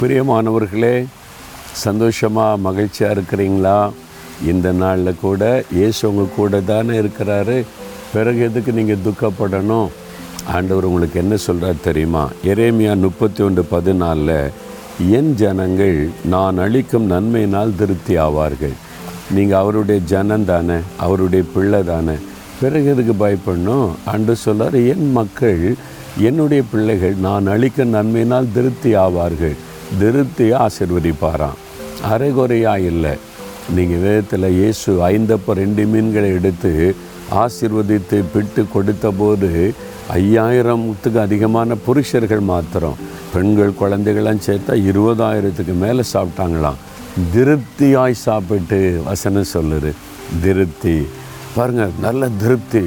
பிரியமானவர்களே சந்தோஷமாக மகிழ்ச்சியாக இருக்கிறீங்களா? இந்த நாளில் கூட இயேசு உங்கள் கூட தானே இருக்கிறாரு. பிறகு எதுக்கு நீங்கள் துக்கப்படணும்? ஆண்டவர் உங்களுக்கு என்ன சொல்கிறார் தெரியுமா? எரேமியா முப்பத்தி ஒன்று பதினாலில் என் ஜனங்கள் நான் அளிக்கும் நன்மையினால் திருப்தி ஆவார்கள். நீங்கள் அவருடைய ஜனம் தானே அவருடைய பிள்ளை தானே. பிறகு எதுக்கு பயப்படணும்? அன்று சொல்லார் என் மக்கள் என்னுடைய பிள்ளைகள் நான் அளிக்க நன்மையினால் திருப்தி ஆவார்கள். திருப்தியை ஆசிர்வதிப்பாராம். அரைகுறையாக இல்லை. நீங்கள் வேதத்தில் இயேசு ஐந்தப்போ ரெண்டு மீன்களை எடுத்து ஆசிர்வதித்து பிட்டு கொடுத்த போது ஐயாயிரத்துக்கு அதிகமான புருஷர்கள் மாத்திரம் பெண்கள் குழந்தைகள்லாம் சேர்த்தா இருபதாயிரத்துக்கு மேலே சாப்பிட்டாங்களாம். திருப்தியாய் சாப்பிட்டு வசனம் சொல்லுது. திருப்தி. பாருங்கள் நல்ல திருப்தி.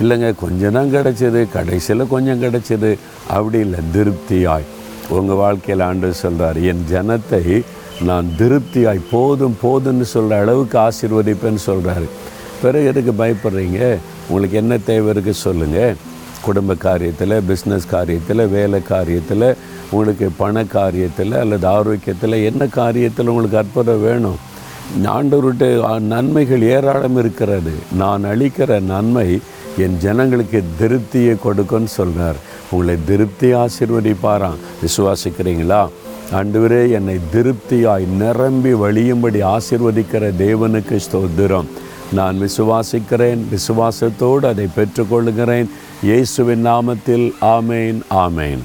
இல்லைங்க கொஞ்சம் தான் கிடச்சிது கடைசியில் கொஞ்சம் கிடச்சிது. அப்படி இல்லை திருப்தியாய். உங்கள் வாழ்க்கையில் ஆண்டு சொல்கிறார் என் ஜனத்தை நான் திருப்தியாய் போதும் போதும்னு சொல்கிற அளவுக்கு ஆசீர்வதிப்பேன்னு சொல்கிறாரு பிறகு எதுக்கு பயப்படுறீங்க? உங்களுக்கு என்ன தேவை இருக்குது சொல்லுங்கள் குடும்ப காரியத்தில் பிஸ்னஸ் காரியத்தில் வேலை காரியத்தில் உங்களுக்கு பண காரியத்தில் அல்லது ஆரோக்கியத்தில் என்ன காரியத்தில் உங்களுக்கு அற்புதம் வேணும்? ஆண்டவருடைய நன்மைகள் ஏராளம் இருக்கிறது. நான் அளிக்கிற நன்மை என் ஜனங்களுக்கு திருப்தியை கொடுக்குன்னு சொல்கிறார் உங்களை திருப்தி ஆசிர்வதிப்பாராம். விசுவாசிக்கிறீங்களா? ஆண்டவரே என்னை திருப்தியாய் நிரம்பி வழியும்படி ஆசிர்வதிக்கிற தேவனுக்கு ஸ்தோத்திரம். நான் விசுவாசிக்கிறேன் விசுவாசத்தோடு அதை பெற்றுக்கொள்கிறேன் இயேசுவின் நாமத்தில் ஆமேன் ஆமேன்.